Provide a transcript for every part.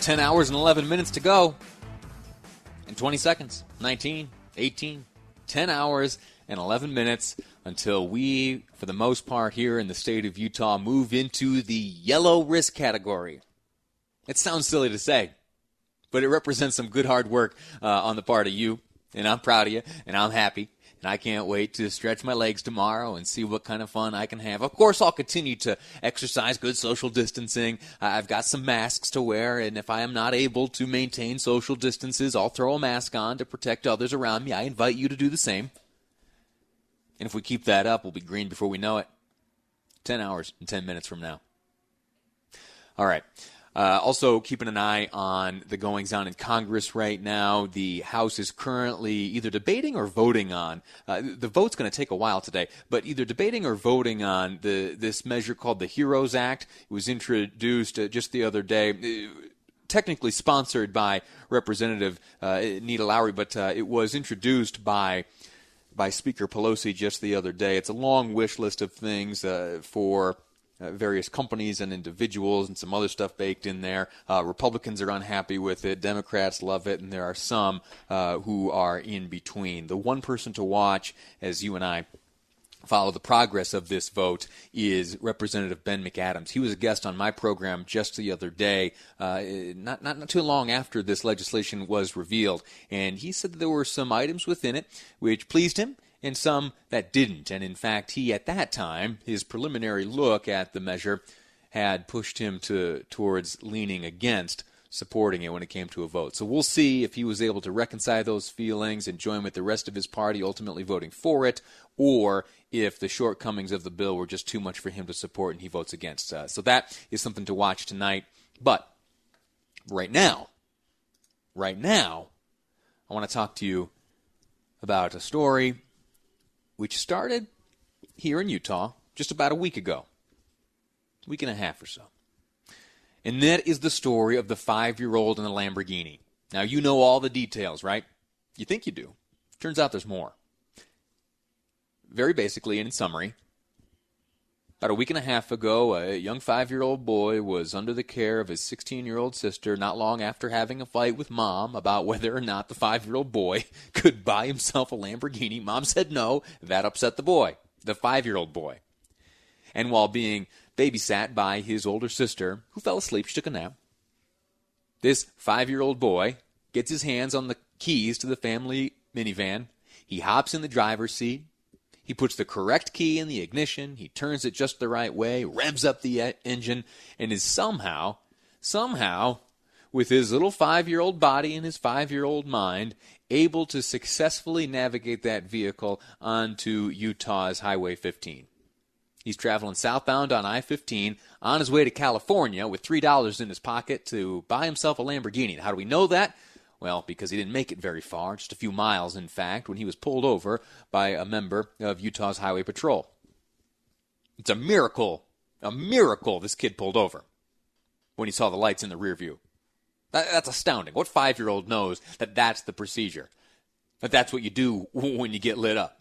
10 hours and 11 minutes to go. In 20 seconds. 19, 18, 10 hours and 11 minutes until we, for the most part here in the state of Utah, move into the yellow risk category. It sounds silly to say, but it represents some good hard work uh, on the part of you, and I'm proud of you, and I'm happy. And I can't wait to stretch my legs tomorrow and see what kind of fun I can have. Of course, I'll continue to exercise good social distancing. I've got some masks to wear, and if I am not able to maintain social distances, I'll throw a mask on to protect others around me. I invite you to do the same. And if we keep that up, we'll be green before we know it. 10 hours and 10 minutes from now. All right. Uh, also, keeping an eye on the goings on in Congress right now. The House is currently either debating or voting on. Uh, the vote's going to take a while today, but either debating or voting on the this measure called the HEROES Act. It was introduced uh, just the other day. Uh, technically sponsored by Representative uh, Nita Lowey, but uh, it was introduced by by Speaker Pelosi just the other day. It's a long wish list of things for uh, various companies and individuals and some other stuff baked in there. Uh, Republicans are unhappy with it. Democrats love it, and there are some uh, who are in between. The one person to watch, as you and I follow the progress of this vote is Representative Ben McAdams. He was a guest on my program just the other day, uh, not, not, not too long after this legislation was revealed, and he said there were some items within it which pleased him and some that didn't. And in fact, he at that time, his preliminary look at the measure had pushed him to towards leaning against supporting it when it came to a vote. So we'll see if he was able to reconcile those feelings and join with the rest of his party ultimately voting for it, or if the shortcomings of the bill were just too much for him to support and he votes against. Uh, so that is something to watch tonight. But right now, right now, I want to talk to you about a story which started here in Utah just about a week ago, week and a half or so. And that is the story of the five year old in the Lamborghini. Now, you know all the details, right? You think you do. Turns out there's more. Very basically, and in summary, about a week and a half ago, a young five year old boy was under the care of his 16 year old sister not long after having a fight with mom about whether or not the five year old boy could buy himself a Lamborghini. Mom said no. That upset the boy, the five year old boy. And while being babysat by his older sister, who fell asleep, she took a nap, this five year old boy gets his hands on the keys to the family minivan. He hops in the driver's seat. He puts the correct key in the ignition, he turns it just the right way, revs up the engine, and is somehow, somehow, with his little five year old body and his five year old mind, able to successfully navigate that vehicle onto Utah's Highway 15. He's traveling southbound on I 15 on his way to California with $3 in his pocket to buy himself a Lamborghini. How do we know that? Well, because he didn't make it very far, just a few miles, in fact, when he was pulled over by a member of Utah's Highway Patrol. It's a miracle, a miracle this kid pulled over when he saw the lights in the rear view. That, that's astounding. What five year old knows that that's the procedure? That that's what you do when you get lit up?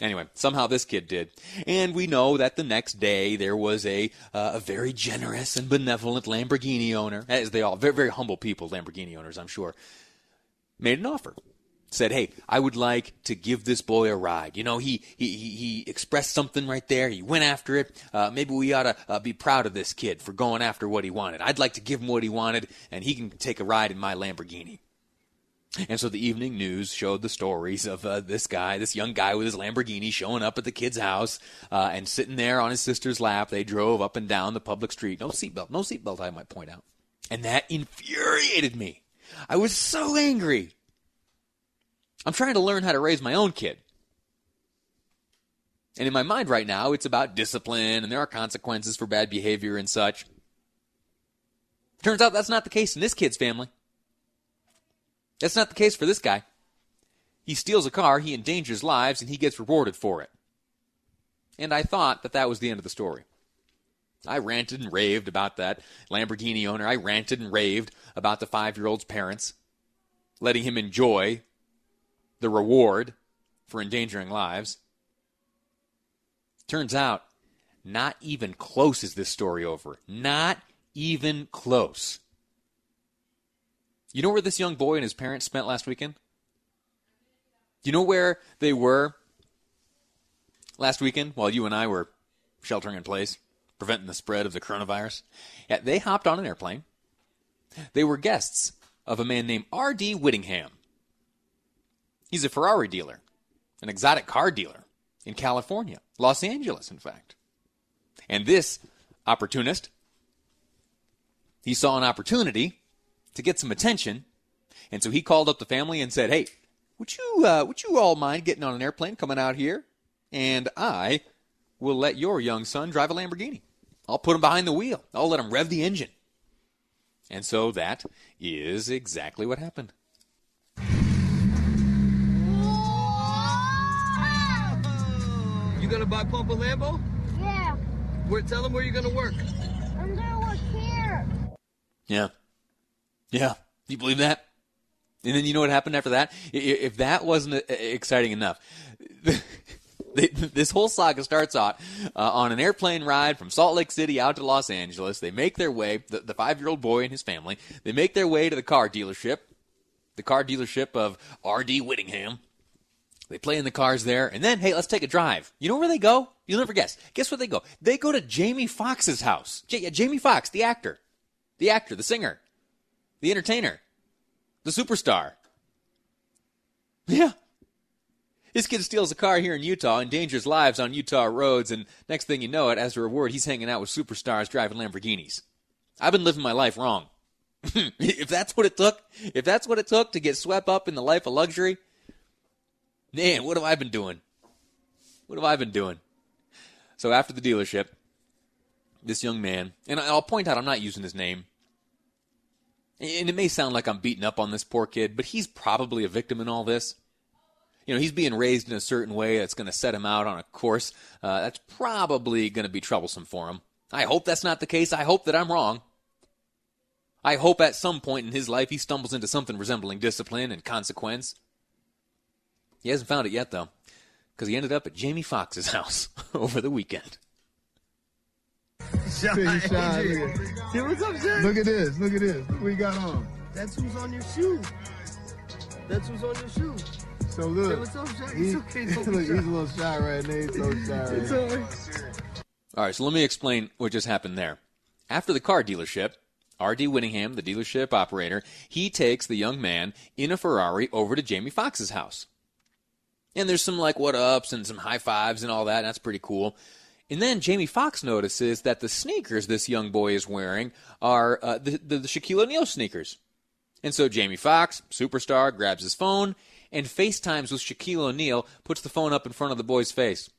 Anyway, somehow this kid did. And we know that the next day there was a, uh, a very generous and benevolent Lamborghini owner, as they all, very, very humble people, Lamborghini owners, I'm sure, made an offer. Said, hey, I would like to give this boy a ride. You know, he, he, he expressed something right there. He went after it. Uh, maybe we ought to uh, be proud of this kid for going after what he wanted. I'd like to give him what he wanted, and he can take a ride in my Lamborghini. And so the evening news showed the stories of uh, this guy, this young guy with his Lamborghini showing up at the kid's house uh, and sitting there on his sister's lap. They drove up and down the public street. No seatbelt, no seatbelt, I might point out. And that infuriated me. I was so angry. I'm trying to learn how to raise my own kid. And in my mind right now, it's about discipline and there are consequences for bad behavior and such. Turns out that's not the case in this kid's family. That's not the case for this guy. He steals a car, he endangers lives, and he gets rewarded for it. And I thought that that was the end of the story. I ranted and raved about that Lamborghini owner. I ranted and raved about the five year old's parents, letting him enjoy the reward for endangering lives. Turns out, not even close is this story over. Not even close. You know where this young boy and his parents spent last weekend? You know where they were last weekend while you and I were sheltering in place, preventing the spread of the coronavirus? Yeah, they hopped on an airplane. They were guests of a man named R.D. Whittington. He's a Ferrari dealer, an exotic car dealer in California, Los Angeles, in fact. And this opportunist, he saw an opportunity to get some attention, and so he called up the family and said, "Hey, would you uh, would you all mind getting on an airplane coming out here, and I will let your young son drive a Lamborghini. I'll put him behind the wheel. I'll let him rev the engine." And so that is exactly what happened. You gonna buy Pump a Lambo? Yeah, Where, tell them where you're gonna work. I'm gonna work here. Yeah. Yeah. You believe that? And then you know what happened after that? If that wasn't uh, exciting enough, this whole saga starts out uh, on an airplane ride from Salt Lake City out to Los Angeles. They make their way, the, five year old boy and his family, they make their way to the car dealership, the car dealership of R.D. Whittington. They play in the cars there, and then, hey, let's take a drive. You know where they go? You'll never guess. Guess where they go? They go to Jamie Foxx's house. Jamie Foxx, the actor. The actor, the singer, the entertainer, the superstar. Yeah. This kid steals a car here in Utah, endangers lives on Utah roads, and next thing you know it, as a reward, he's hanging out with superstars driving Lamborghinis. I've been living my life wrong. if that's what it took, if that's what it took to get swept up in the life of luxury, man, what have I been doing? What have I been doing? So after the dealership, this young man, and I'll point out I'm not using his name. And it may sound like I'm beating up on this poor kid, but he's probably a victim in all this. You know, he's being raised in a certain way that's going to set him out on a course uh, that's probably going to be troublesome for him. I hope that's not the case. I hope that I'm wrong. I hope at some point in his life he stumbles into something resembling discipline and consequence. He hasn't found it yet, though, because he ended up at Jamie Foxx's house over the weekend. Shy, shy, Adrian. look at- Dude, what's up, Shaq? Look at this. Look at this. Look what you got on. That's who's on your shoe. That's who's on your shoe. So look. Hey, what's up, Shaq? He, It's okay, look, he's a little shy right now. He's so shy right It's alright. All right, so let me explain what just happened there. After the car dealership, R.D. Whittington, the dealership operator, he takes the young man in a Ferrari over to Jamie Foxx's house. And there's some like what ups and some high fives and all that. And that's pretty cool. And then Jamie Foxx notices that the sneakers this young boy is wearing are uh, the, the, the Shaquille O'Neal sneakers. And so Jamie Foxx, superstar, grabs his phone and FaceTimes with Shaquille O'Neal, puts the phone up in front of the boy's face.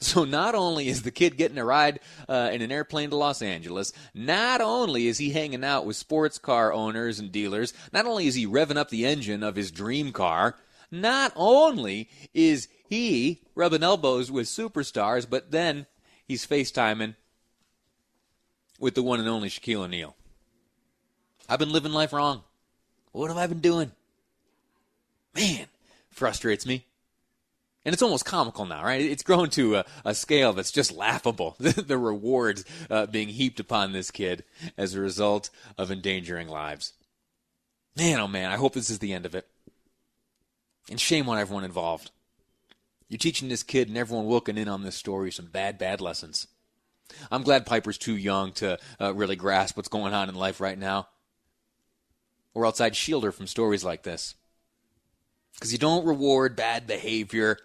So not only is the kid getting a ride uh, in an airplane to Los Angeles, not only is he hanging out with sports car owners and dealers, not only is he revving up the engine of his dream car, not only is he rubbing elbows with superstars, but then he's FaceTiming with the one and only Shaquille O'Neal. I've been living life wrong. What have I been doing? Man, frustrates me. And it's almost comical now, right? It's grown to a, a scale that's just laughable. the rewards uh, being heaped upon this kid as a result of endangering lives. Man, oh man, I hope this is the end of it. And shame on everyone involved. You're teaching this kid and everyone looking in on this story some bad, bad lessons. I'm glad Piper's too young to uh, really grasp what's going on in life right now. Or else I'd shield her from stories like this. Because you don't reward bad behavior.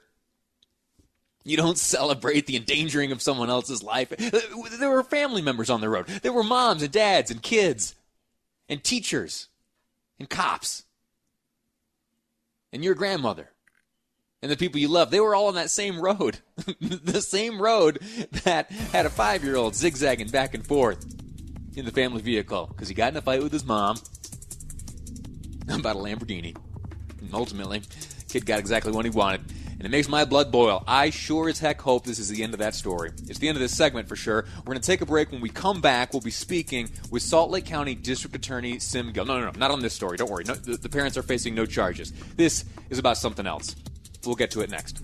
You don't celebrate the endangering of someone else's life. There were family members on the road. There were moms and dads and kids and teachers and cops and your grandmother and the people you love. They were all on that same road. the same road that had a five year old zigzagging back and forth in the family vehicle because he got in a fight with his mom about a Lamborghini. And ultimately, kid got exactly what he wanted. And it makes my blood boil. I sure as heck hope this is the end of that story. It's the end of this segment for sure. We're going to take a break. When we come back, we'll be speaking with Salt Lake County District Attorney Sim Gill. No, no, no, not on this story. Don't worry. No, the, the parents are facing no charges. This is about something else. We'll get to it next.